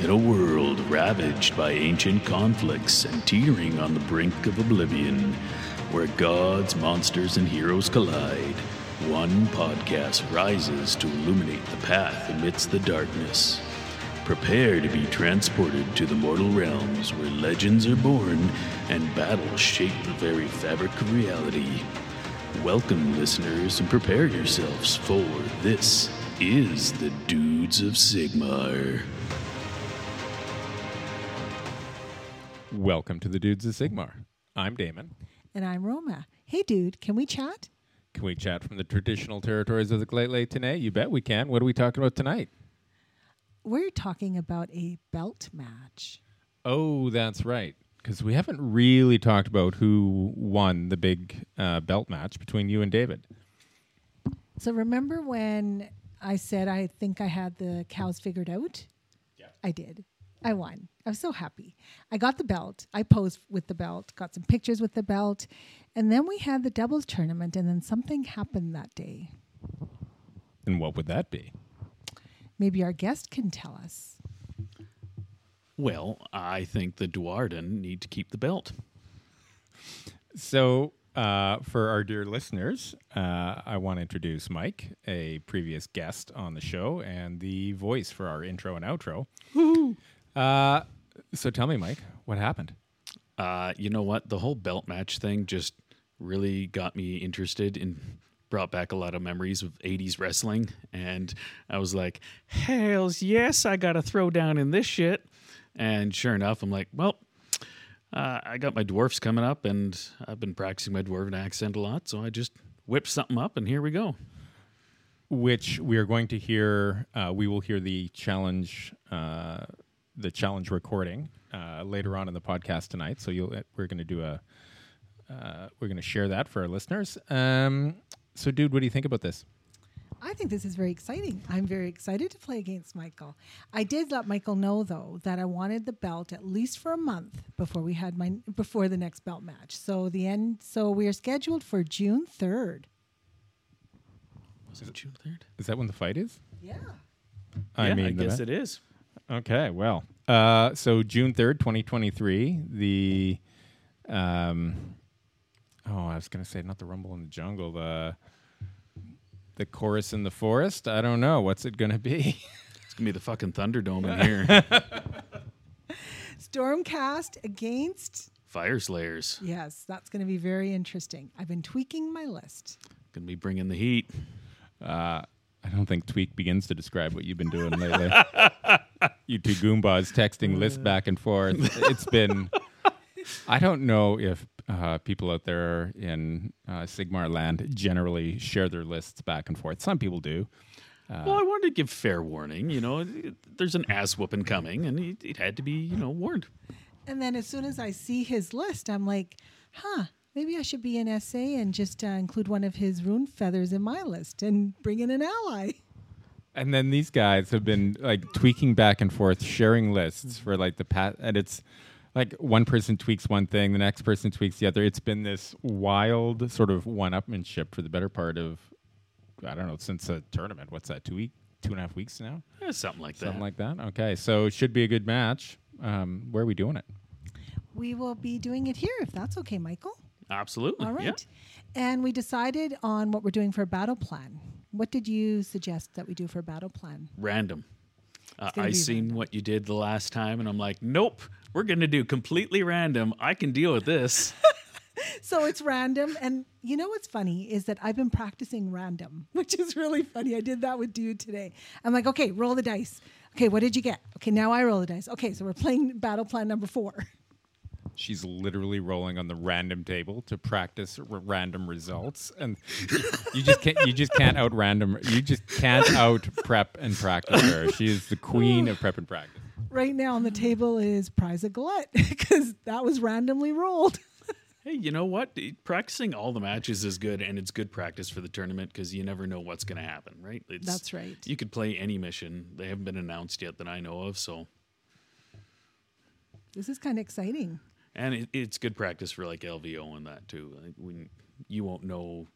In a world ravaged by ancient conflicts and teetering on the brink of oblivion, where gods, monsters, and heroes collide, one podcast rises to illuminate the path amidst the darkness. Prepare to be transported to the mortal realms where legends are born and battles shape the very fabric of reality. Welcome, listeners, and prepare yourselves for this is the Dudes of Sigmar. Welcome to the Dudes of Sigmar. I'm Damon. And I'm Roma. Hey, dude, can we chat? Can we chat from the traditional territories of the Leyte today? You bet we can. What are we talking about tonight? We're talking about a belt match. Oh, that's right. Because we haven't really talked about who won the big uh, belt match between you and David. So remember when I said I think I had the cows figured out? Yeah. I did. I won. I was so happy. I got the belt. I posed with the belt, got some pictures with the belt. And then we had the doubles tournament, and then something happened that day. And what would that be? Maybe our guest can tell us. Well, I think the Duardin need to keep the belt. So, uh, for our dear listeners, uh, I want to introduce Mike, a previous guest on the show and the voice for our intro and outro. Uh, so, tell me, Mike, what happened? Uh, you know what? The whole belt match thing just really got me interested and brought back a lot of memories of 80s wrestling. And I was like, hells yes, I got to throw down in this shit. And sure enough, I'm like, well, uh, I got my dwarfs coming up and I've been practicing my dwarven accent a lot. So I just whipped something up and here we go. Which we are going to hear. Uh, we will hear the challenge, uh, the challenge recording uh, later on in the podcast tonight. So you'll, we're going to do a, uh, we're going to share that for our listeners. Um, so, dude, what do you think about this? I think this is very exciting. I'm very excited to play against Michael. I did let Michael know though that I wanted the belt at least for a month before we had my before the next belt match. So the end so we are scheduled for June 3rd. Was it June 3rd? Is that when the fight is? Yeah. I yeah, mean, I guess ma- it is. Okay, well, uh, so June third, twenty twenty three. The, um, oh, I was gonna say not the Rumble in the Jungle. The, the chorus in the forest. I don't know. What's it gonna be? It's going to be the fucking Thunderdome in here. Stormcast against Fyreslayers. Yes, that's going to be very interesting. I've been tweaking my list. Going to be bringing the heat. Uh, I don't think tweak begins to describe what you've been doing lately. you two goombas texting lists back and forth. It's been. I don't know if uh, people out there in uh, Sigmar land generally share their lists back and forth. Some people do. well, I wanted to give fair warning. You know, there's an ass whooping coming, and it, it had to be, you know, warned. And then as soon as I see his list, I'm like, huh, maybe I should be an SA and just uh, include one of his Runefathers in my list and bring in an ally. And then these guys have been like tweaking back and forth, sharing lists for like the past, and it's like one person tweaks one thing, the next person tweaks the other. It's been this wild sort of one-upmanship for the better part of, I don't know, since the tournament. What's that? Two week, two and a half weeks now, Yeah, something like that. something like that. Okay, so it should be a good match. Um, where are we doing it? We will be doing it here if that's okay, Michael. Absolutely. All right. Yeah. And we decided on what we're doing for a battle plan. What did you suggest that we do for a battle plan? Random. Uh, I seen random. what you did the last time, and I'm like, nope, we're going to do completely random. I can deal with this. So it's random. And you know what's funny is that I've been practicing random, which is really funny. I did that with Dude today. I'm like, okay, roll the dice. Okay, what did you get? Okay, now I roll the dice. Okay, so we're playing battle plan number four. She's literally rolling on the random table to practice r- random results, and you just can't. You just can't out random. You just can't out prep and practice her. She is the queen of prep and practice. Right now on the table is Prize of Gallet because that was randomly rolled. hey, you know what? Practicing all the matches is good, and it's good practice for the tournament because you never know what's going to happen, right? It's, That's right. You could play any mission. They haven't been announced yet that I know of, so This is kind of exciting. And it, it's good practice for like LVO and that too. Like when you won't know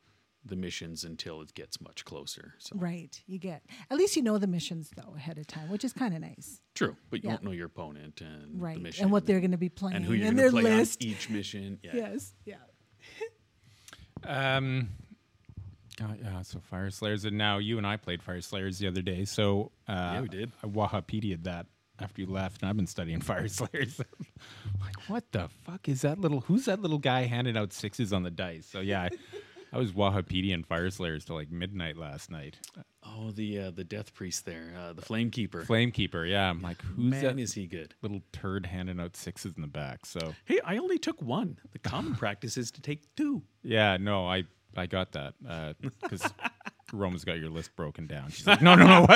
the missions until it gets much closer. So Right. You get. At least you know the missions though ahead of time, which is kind of nice. true, but you Yeah. won't know your opponent and Right. the mission And what they're going to be playing and who you're and going their to play list. on each mission. Yeah. Yes. Yeah. Um, oh, yeah, so Fyreslayers, and now you and I played Fyreslayers the other day. So uh, Yeah, we did. I Wahapedia'd that after you left, and I've been studying Fyreslayers. like, what the fuck is that little? Who's that little guy handing out sixes on the dice? So yeah, I, I was Wahapedia and Fyreslayers till like midnight last night. Oh, the uh, the death priest there, uh, the flame keeper. Flame Keeper, yeah. I'm like, who's Man, that is he good? little turd handing out sixes in the back? So Hey, I only took one. The common practice is to take two. Yeah, no, I I got that because Roma's got your list broken down. She's like, no, no, no.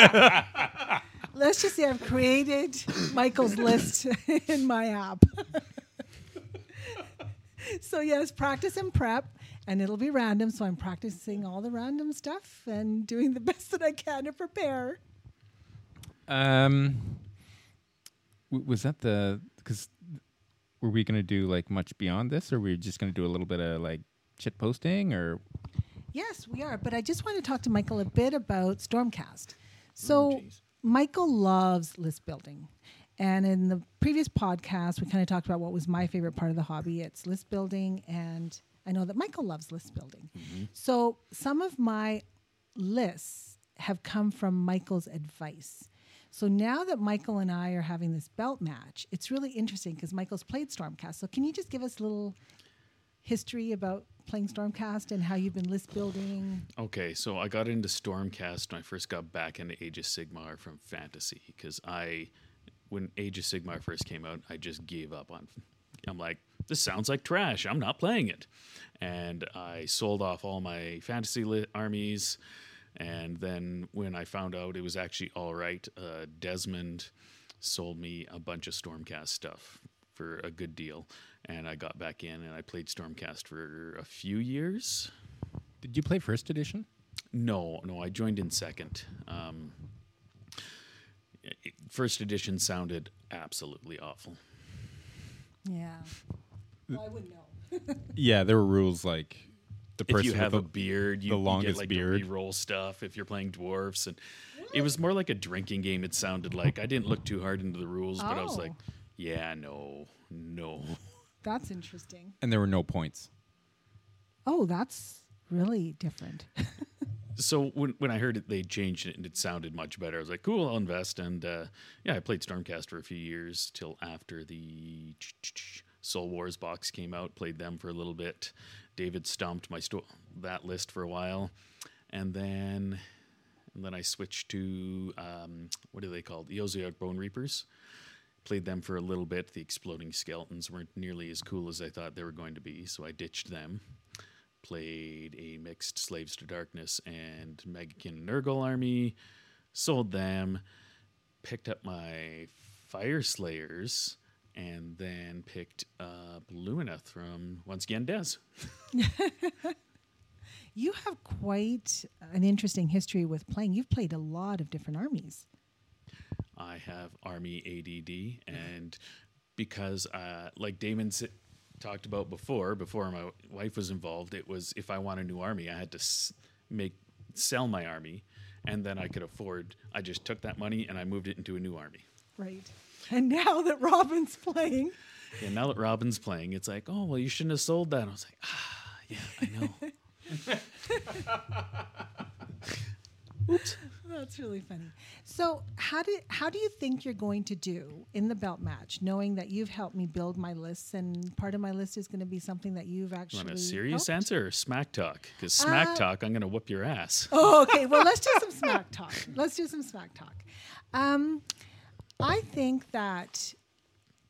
What? Let's just say I've created Michael's list in my app. so yes, practice and prep, and it'll be random. So I'm practicing all the random stuff and doing the best that I can to prepare. um, w- was that the because were we gonna do like much beyond this, or were we just gonna do a little bit of like shit posting, or Yes, we are. But I just want to talk to Michael a bit about Stormcast. So, jeez. Michael loves list building. And in the previous podcast, we kind of talked about what was my favorite part of the hobby. It's list building. And I know that Michael loves list building. Mm-hmm. So, some of my lists have come from Michael's advice. So now that Michael and I are having this belt match, it's really interesting because Michael's played Stormcast. So can you just give us a little history about playing Stormcast and how you've been list building? Okay, so I got into Stormcast when I first got back into Age of Sigmar from Fantasy because I, when Age of Sigmar first came out, I just gave up on. I'm like, this sounds like trash. I'm not playing it, and I sold off all my fantasy li- armies. And then when I found out it was actually all right, uh, Desmond sold me a bunch of Stormcast stuff for a good deal, and I got back in and I played Stormcast for a few years. did you play first edition? No, no, I joined in second. Um, it- first edition sounded absolutely awful. Yeah. Well, I wouldn't know. Yeah, there were rules like the If person you have a with the, beard, you, the you longest get like beard. the reroll stuff. If you're playing dwarfs, and it was more like a drinking game. It sounded like I didn't look too hard into the rules, but I was like, Oh. yeah, no, no. That's interesting. and there were no points. Oh, that's really different. so when, when I heard it, they changed it and it sounded much better. I was like, cool, I'll invest. And uh, yeah, I played Stormcast for a few years till after the Soul Wars box came out. Played them for a little bit. David stumped my sto- that list for a while, and then and then I switched to um, what are they called? The Ossiarch Bonereapers. Played them for a little bit. The exploding skeletons weren't nearly as cool as I thought they were going to be, so I ditched them played a mixed Slaves to Darkness and Maggotkin Nurgle army, sold them, picked up my Fire Slayers, and then picked up Lumineth from, once again, Des. you have quite an interesting history with playing. You've played a lot of different armies. I have Army ADD, and because, uh, like Damon s- talked about before, before my wife was involved, it was if I want a new army, I had to s- make sell my army, and then I could afford. I just took that money and I moved it into a new army. Right. And now that Robin's playing, And now that Robin's playing, it's like, oh well, you shouldn't have sold that. I was like, ah, yeah, I know. that's really funny. So, how do how do you think you're going to do in the belt match, knowing that you've helped me build my lists, and part of my list is going to be something that you've actually Want a serious helped? answer or smack talk? Because smack Uh, talk, I'm gonna whoop your ass. Oh, okay. Well, let's do some smack talk. Let's do some smack talk. Um, I think that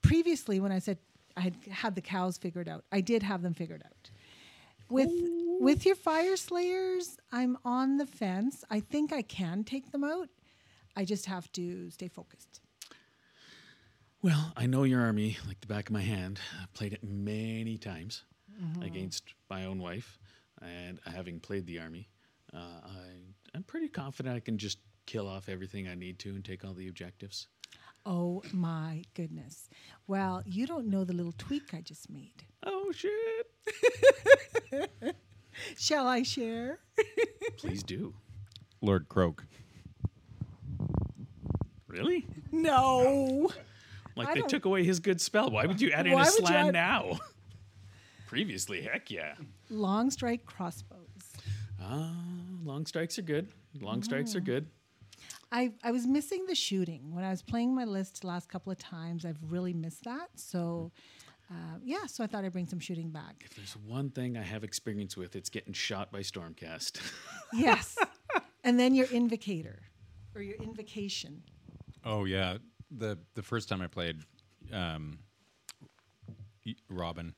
previously, when I said I had had the cows figured out, I did have them figured out. With with your Fyreslayers, I'm on the fence. I think I can take them out. I just have to stay focused. Well, I know your army like the back of my hand. I've played it many times Mm-hmm. against my own wife, and having played the army, uh, I, I'm pretty confident I can just kill off everything I need to and take all the objectives. Oh my goodness. Well, you don't know the little tweak I just made. Oh shit! Shall I share? Please do. Lord Kroak. Really? No. Like I they don't- took away his good spell. Why would you add in Why a slan add- now? Previously, heck yeah. Long strike crossbows. Ah, long strikes are good. Long strikes are Mm. good. I, I was missing the shooting when I was playing my list the last couple of times. I've really missed that. So, uh, yeah, so I thought I'd bring some shooting back. If there's one thing I have experience with, it's getting shot by Stormcast. Yes. and then your invocator or your invocation. Oh yeah, the the first time I played um, Robin,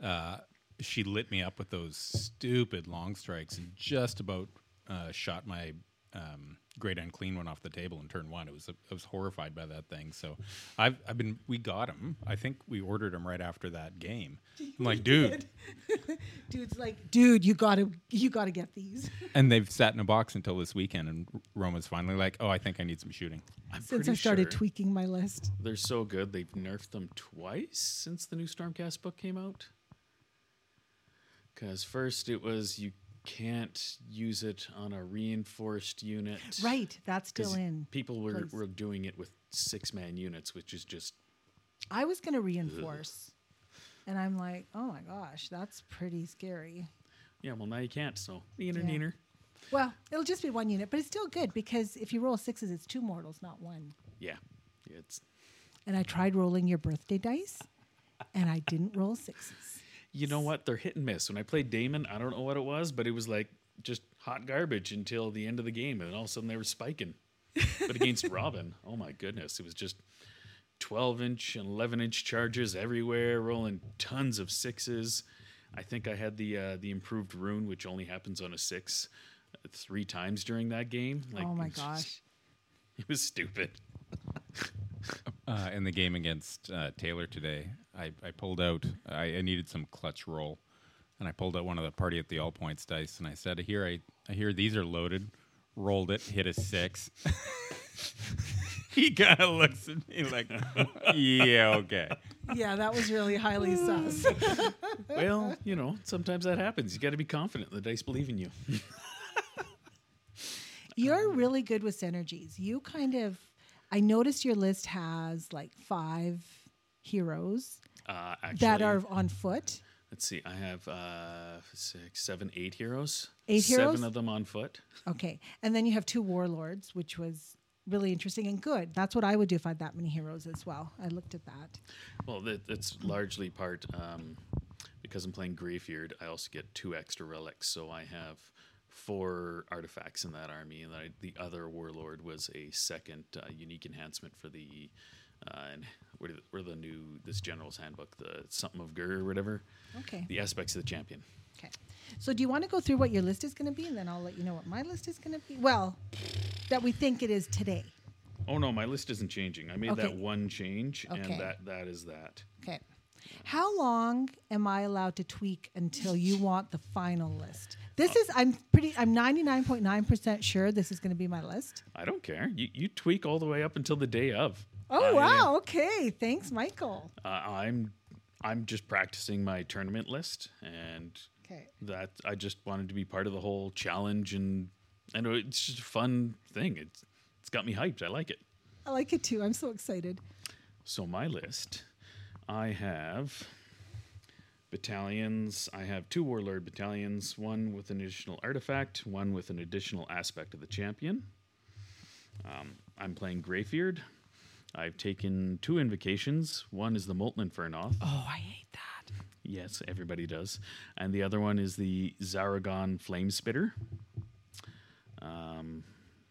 uh, she lit me up with those stupid long strikes and just about uh, shot my um, great unclean went off the table in turn one. It was I was horrified by that thing. So I've I've been we got him. I think we ordered him right after that game. I'm like, dude, Dude's like, dude, you gotta you gotta get these. and they've sat in a box until this weekend. And Roma's finally like, oh, I think I need some shooting. I'm Since I started sure tweaking my list. they're so good. They've nerfed them twice since the new Stormcast book came out. Because first it was you can't use it on a reinforced unit. Right, that's still in. People were, place. were doing it with six man units, which is just I was gonna reinforce. And I'm like, oh my gosh, that's pretty scary. yeah. Well, now you can't. So neener Yeah. neener. Well, it'll just be one unit, but it's still good because if you roll sixes, it's two mortals, not one. Yeah, it's And I tried rolling your birthday dice, and I didn't roll sixes. You know what? They're hit and miss. When I played Damon, I don't know what it was, but it was like just hot garbage until the end of the game, and then all of a sudden they were spiking. But against Robin, oh my goodness, it was just 12 inch and 11 inch charges everywhere, rolling tons of sixes. I think I had the uh, the improved rune, which only happens on a six, uh, three times during that game. Like, oh my it was just- gosh. it was stupid. uh, in the game against uh, Taylor today, I, I pulled out. I, I needed some clutch roll, and I pulled out one of the party at the all points dice, and I said, "Here, I, I hear these are loaded." Rolled it, hit a six. he kind of looks at me like, "Yeah, okay." Yeah, that was really highly sus. Well, you know, sometimes that happens. You got to be confident the dice believe in you. You're really good with synergies. You kind of, I noticed your list has like five heroes Uh, actually, that are on foot. Let's see. I have uh, six, seven, eight heroes. Eight Seven heroes? of them on foot. Okay. And then you have two warlords, which was really interesting and good. That's what I would do if I had that many heroes as well. I looked at that. Well, that, that's largely part um, because I'm playing Greyfyrd. I also get two extra relics, so I have four artifacts in that army. And I, the other warlord was a second uh, unique enhancement for the. Uh, and what are the, what the new this general's handbook the something of Gur or whatever Okay. the aspects of the champion Okay. So do you want to go through what your list is going to be and then I'll let you know what my list is going to be? Well, that we think it is today. oh no my list isn't changing i made Okay. that one change Okay. and that that is that Okay. How long am I allowed to tweak until you want the final list? This is I'm pretty I'm 99.9% sure this is going to be my list. I don't care. You, you tweak all the way up until the day of. Oh I- wow, okay. Thanks, Michael. Uh, I'm I'm just practicing my tournament list, and Okay. that I just wanted to be part of the whole challenge, and and it's just a fun thing. It's it's got me hyped. I like it. I like it too. I'm so excited. So my list, I have battalions. I have two warlord battalions, one with an additional artifact, one with an additional aspect of the champion. Um, I'm playing Greyfyrd. I've taken two invocations. One is the Molten Infernoth. Oh, I hate that. Yes, everybody does. And the other one is the Zharrgron Flame Spitter. Um,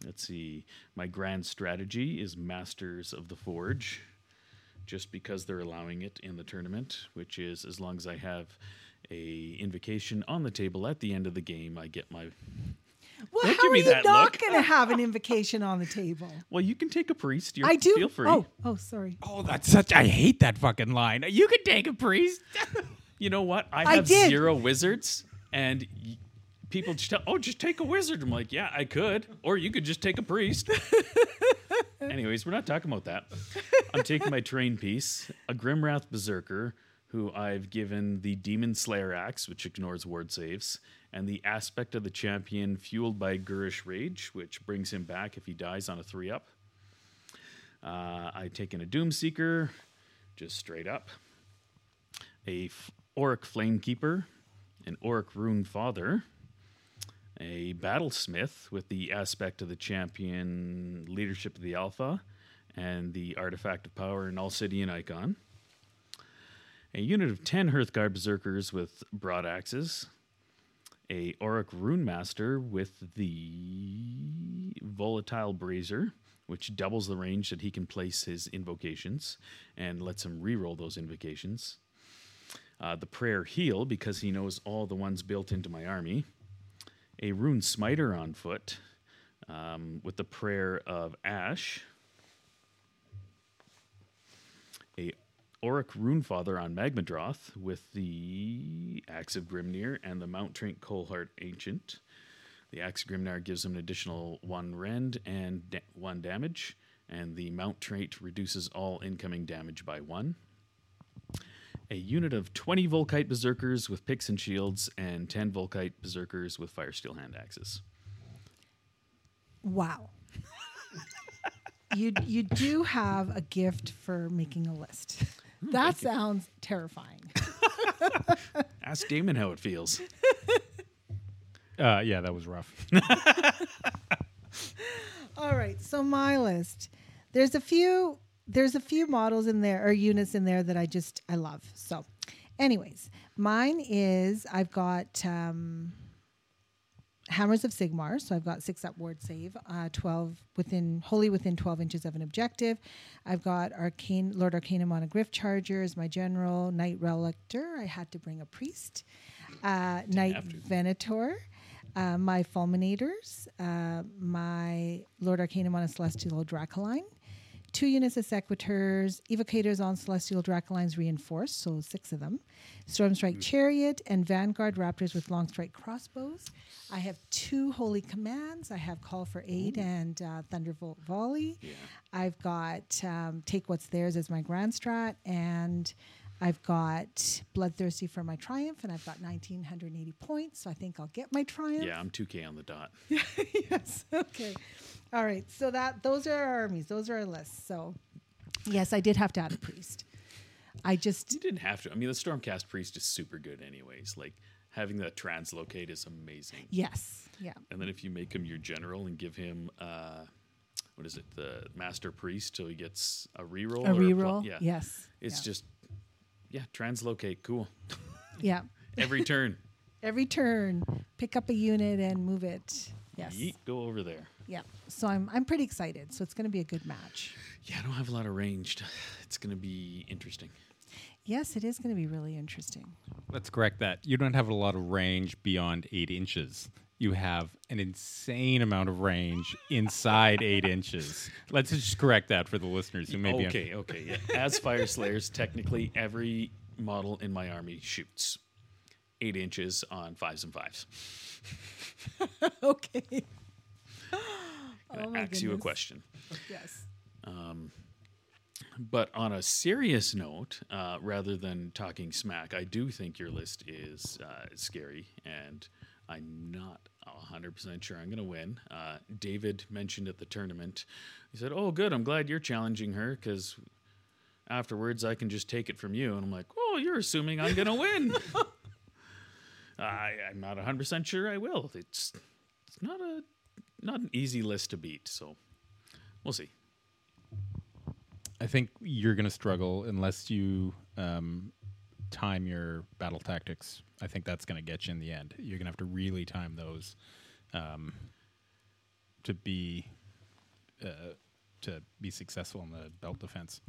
let's see. My grand strategy is Masters of the Forge, just because they're allowing it in the tournament, which is as long as I have a invocation on the table at the end of the game, I get my. Well, Don't how give are you not going to have an invocation on the table? Well, you can take a priest. You're, I do. Feel free. Oh, oh, sorry. Oh, that's such. I hate that fucking line. You can take a priest. You know what? I I have did. zero wizards, and y- people just tell, "Oh, just take a wizard." I'm like, "Yeah, I could," or you could just take a priest. Anyways, we're not talking about that. I'm taking my terrain piece, a Grimwrath Berserker, who I've given the Demon Slayer axe, which ignores ward saves, and the aspect of the champion fueled by Gurish Rage, which brings him back if he dies on a three up. Uh, I've taken a Doom Seeker, just straight up, a F- Auric Flamekeeper, an Auric Rune Father, a Battlesmith with the aspect of the champion Leadership of the Alpha, and the Artifact of Power an All City and Icon a unit of 10 Hearthguard Berserkers with broad axes, a Auric Rune Master with the Volatile Brazier, which doubles the range that he can place his invocations and lets him reroll those invocations. Uh, the Prayer Heal, because he knows all the ones built into my army. A Rune Smiter on foot um, with the Prayer of Ash. A Auric Runefather on Magmadroth with the Axe of Grimnir and the Mount Trent Coalheart Ancient. The Axe of Grimnir gives him an additional one rend and da- one damage, and the Mount Trait reduces all incoming damage by one. A unit of 20 Vulkite Berserkers with picks and shields, and 10 Vulkite Berserkers with Fyresteel hand axes. Wow. you you do have a gift for making a list. That sounds terrifying. Ask Damon how it feels. Uh, yeah, that was rough. All right, so my list. There's a few there's a few models in there or units in there that I just I love. So, anyways, mine is I've got um, Hammers of Sigmar. So I've got six up ward save, uh, twelve within wholly within twelve inches of an objective. I've got Arcane Lord Arcanum on a Gryph-charger as my general. Knight Relictor. I had to bring a priest. Uh, Knight. Venator. Uh, my Fulminators, uh, my Lord Arcanum on a Celestial Dracoline, two units of Sequitors, Evocators on Celestial Dracolines reinforced, so six of them, Stormstrike Chariot, and Vanguard Raptors with long strike crossbows. I have two Holy Commands. I have Call for Aid and uh, Thunderbolt Volley. I've got um, Take What's Theirs as my Grand Strat, and I've got Bloodthirsty for my Triumph, and I've got 1980 points, so I think I'll get my Triumph. Yeah, I'm 2K on the dot. yes. Okay. All right. So that those are our armies. Those are our lists. So yes, I did have to add a priest. I just You didn't have to. I mean, the Stormcast Priest is super good, anyways. Like, having that translocate is amazing. yes. Yeah. And then if you make him your general and give him, uh, what is it, the Master Priest, till he gets a reroll? A or pl- reroll. yeah. Yes. It's yeah. just, yeah, translocate. Cool. yeah. Every turn. Every turn, pick up a unit and move it. Yes. Yeet, go over there. Yeah. So I'm I'm pretty excited. So it's going to be a good match. Yeah, I don't have a lot of ranged. It's going to be interesting. Yes, it is going to be really interesting. Let's correct that. You don't have a lot of range beyond eight inches. You have an insane amount of range inside eight inches. Let's just correct that for the listeners who may be. Okay, okay. Yeah. As Fyreslayers, technically every model in my army shoots eight inches on fives and fives. okay. Gonna Oh my ask you a question. Yes. But on a serious note, uh, rather than talking smack, I do think your list is uh, scary, and I'm not 100% sure I'm going to win. Uh, David mentioned at the tournament, he said, Oh, good, I'm glad you're challenging her because afterwards I can just take it from you. And I'm like, Oh, you're assuming I'm going to win. I, I'm not 100% sure I will. It's, it's not, a, not an easy list to beat, so we'll see. I think you're going to struggle unless you um, time your battle tactics. I think that's going to get you in the end. You're going to have to really time those um, to be uh, to be successful in the belt defense.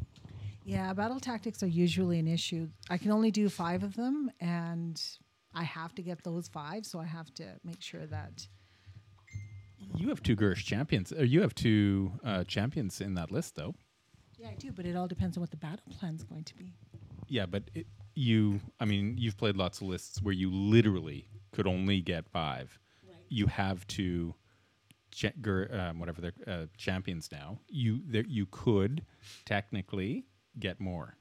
Yeah, battle tactics are usually an issue. I can only do five of them, and I have to get those five, so I have to make sure that. You have two Gersh champions. Or you have two uh, champions in that list, though. Yeah, I do, but it all depends on what the battle plan is going to be. Yeah, but it, you, I mean, you've played lots of lists where you literally could only get five. Right. You have two, cha- ger, um, whatever they're uh, champions now. You there, you could technically get more.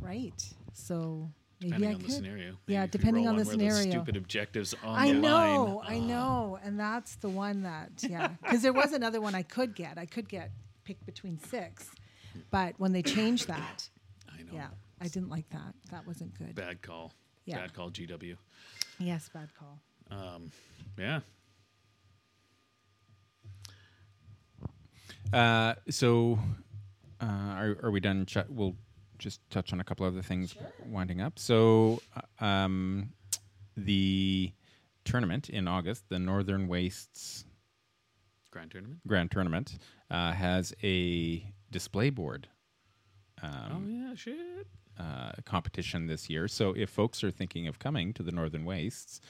Right. So Maybe Depending I on the scenario. Maybe Yeah, depending on the where there's scenario. Stupid objectives on I the know, line. I know, and that's the one that yeah. Because there was another one I could get. I could get picked between six, but when they changed that, I know. yeah, I didn't like that. That wasn't good. Bad call. Yeah. Bad call, GW. Yes, bad call. Um, yeah. Uh, so, uh, are, are we done? Ch- we'll just touch on a couple other things winding up. So, uh, um, the tournament in August, the Northern Wastes Grand tournament. Grand Tournament, uh, has a display board oh yeah, shit. uh, competition this year. So, if folks are thinking of coming to the Northern Wastes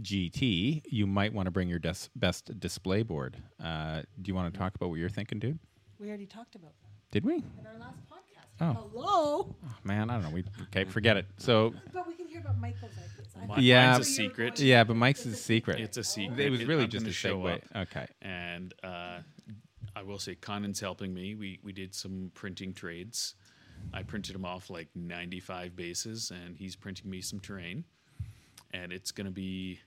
GT, you might want to bring your des- best display board. Uh, do you want to talk about what you're thinking, dude? We already talked about that Did we? in our last podcast. Oh. Hello, Man, I don't know. We okay, forget it. So but we can hear about Michael's ideas. I think Yeah. Mine's a that's where you're secret. going. yeah, but Mike's is a secret. It's a secret. It was really I'm just a gonna show segue. up. Okay. and uh, I will say Conan's helping me. We we did some printing trades. I printed him off like 95 bases, and he's printing me some terrain. And it's gonna be,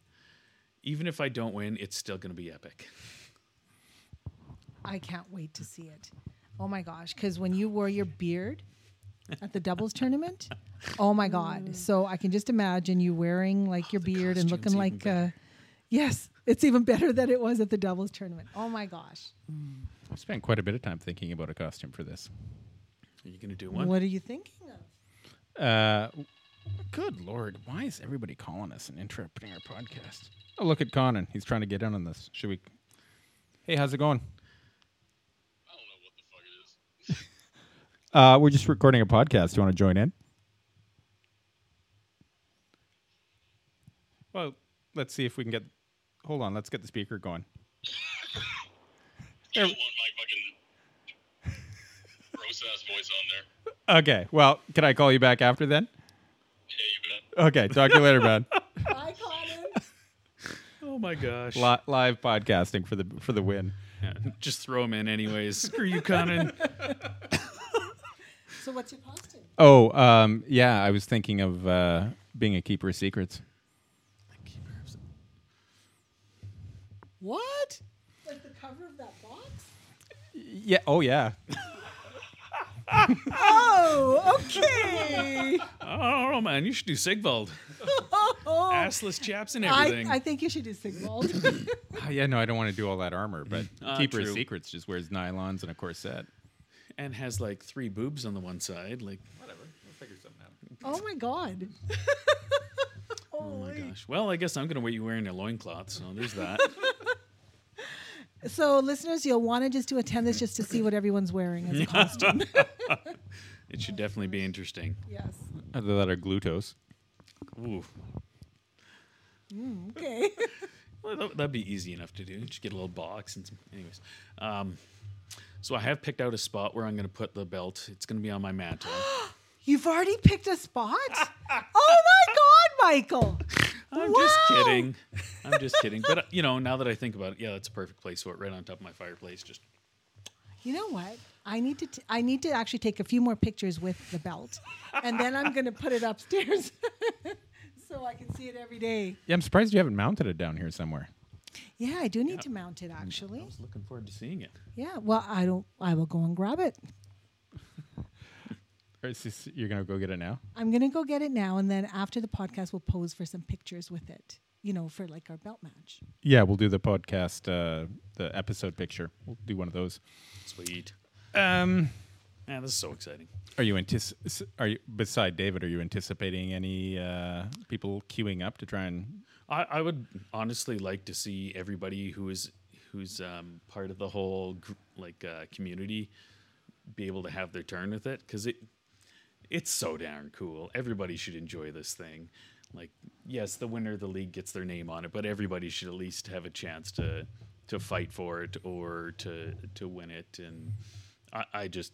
even if I don't win, it's still gonna be epic. I can't wait to see it. Oh my gosh, because when you wore your beard at the doubles tournament, oh my god! So I can just imagine you wearing like your beard and looking like, uh, yes, it's even better than it was at the doubles tournament. Oh my gosh! I've spent quite a bit of time thinking about a costume for this. Are you gonna do one? What are you thinking of? Uh, good lord, why is everybody calling us and interrupting our podcast? Oh, look at Conan. He's trying to get in on this. Should we? Hey, how's it going? I don't know what the fuck it is. Uh, we're just recording a podcast. Do you want to join in? Well, let's see if we can get. Hold on, let's get the speaker going. You want my fucking gross ass voice on there. Okay, well, can I call you back after then? Yeah, you bet. Okay, talk to you later, man. Bye, Conan. Oh my gosh! Li- live podcasting for the for the win. Yeah, just throw him in anyways. Screw you, Conan. so what's your costume? Oh, um, yeah, I was thinking of uh, being a keeper of secrets. What? Like the cover of that box? Yeah. Oh, yeah. Oh, okay. I man. You should do Sigvald. Assless chaps and I, everything. I think you should do Sigvald. Ah, yeah. No, I don't want to do all that armor, but Ah, keeper of true. secrets just wears nylons and a corset. And has like three boobs on the one side. Like, Whatever. We'll figure something out. oh my god. oh my gosh. Well, I guess I'm gonna wait you wearing a loincloth, so there's that. So, listeners, you'll want to just to attend this just to see what everyone's wearing as a costume. it should definitely be interesting. yes. Other that are glutos. Ooh. Okay. Well, that, that'd be easy enough to do. Just get a little box and some. Anyways, um, so I have picked out a spot where I'm going to put the belt. It's going to be on my mantle. You've already picked a spot? oh my god, Michael. I'm just kidding. I'm just kidding. But uh, you know, now that I think about it, yeah, that's a perfect place for it, right on top of my fireplace. Just You know what? I need to t- I need to actually take a few more pictures with the belt. And then I'm going to put it upstairs so I can see it every day. Yeah, I'm surprised you haven't mounted it down here somewhere. Yeah, I do need to mount it actually. I was looking forward to seeing it. Yeah, well, I don't I will go and grab it. This, you're gonna go get it now? I'm going to go get it now and then after the podcast we'll pose for some pictures with it. You know, for like our belt match. Yeah, we'll do the podcast, uh, the episode picture. We'll do one of those. Sweet. Um, Man, this is so exciting. are you antici- Are you beside David? Are you anticipating any uh, people queuing up to try and? I, I would honestly like to see everybody who is who's um, part of the whole gr- like uh, community be able to have their turn with it because it it's so darn cool. Everybody should enjoy this thing. Like, yes, the winner of the league gets their name on it, but everybody should at least have a chance to to fight for it or to to win it. And I, I just,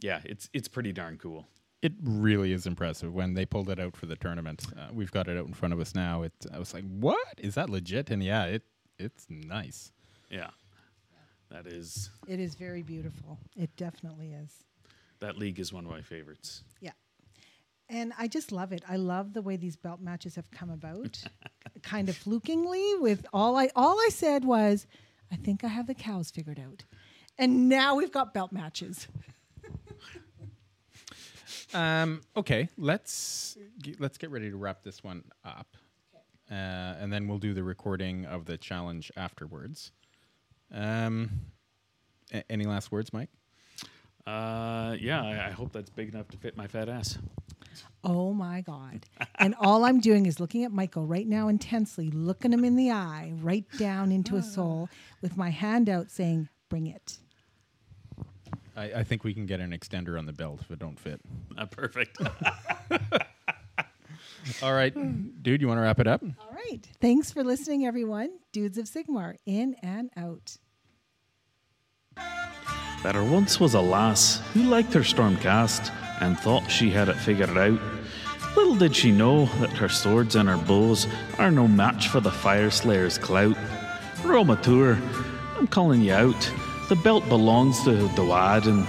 yeah, it's it's pretty darn cool. It really is impressive when they pulled it out for the tournament. Uh, we've got it out in front of us now. It. I was like, "What is that legit?" And yeah, it it's nice. Yeah, that is It is very beautiful. It definitely is. that league is one of my favorites. Yeah. And I just love it. I love the way these belt matches have come about, kind of flukingly. With all I all I said was, I think I have the cows figured out, and now we've got belt matches. Um, okay, let's g- let's get ready to wrap this one up, uh, and then we'll do the recording of the challenge afterwards. Um, a- any last words, Mike? Uh, yeah, I, I hope that's big enough to fit my fat ass. Oh my God. And all I'm doing is looking at Michael right now intensely, looking him in the eye, right down into his soul, with my hand out saying, Bring it. I, I think we can get an extender on the belt if it don't fit. Uh, perfect. All right, dude, you want to wrap it up? All right. Thanks for listening, everyone. Dudes of Sigmar, in and out. There once was a lass who liked her Stormcast and thought she had it figured out. Little did she know that her swords and her bows are no match for the Fyreslayer's clout. Roma Tour, I'm calling you out. The belt belongs to Dawad and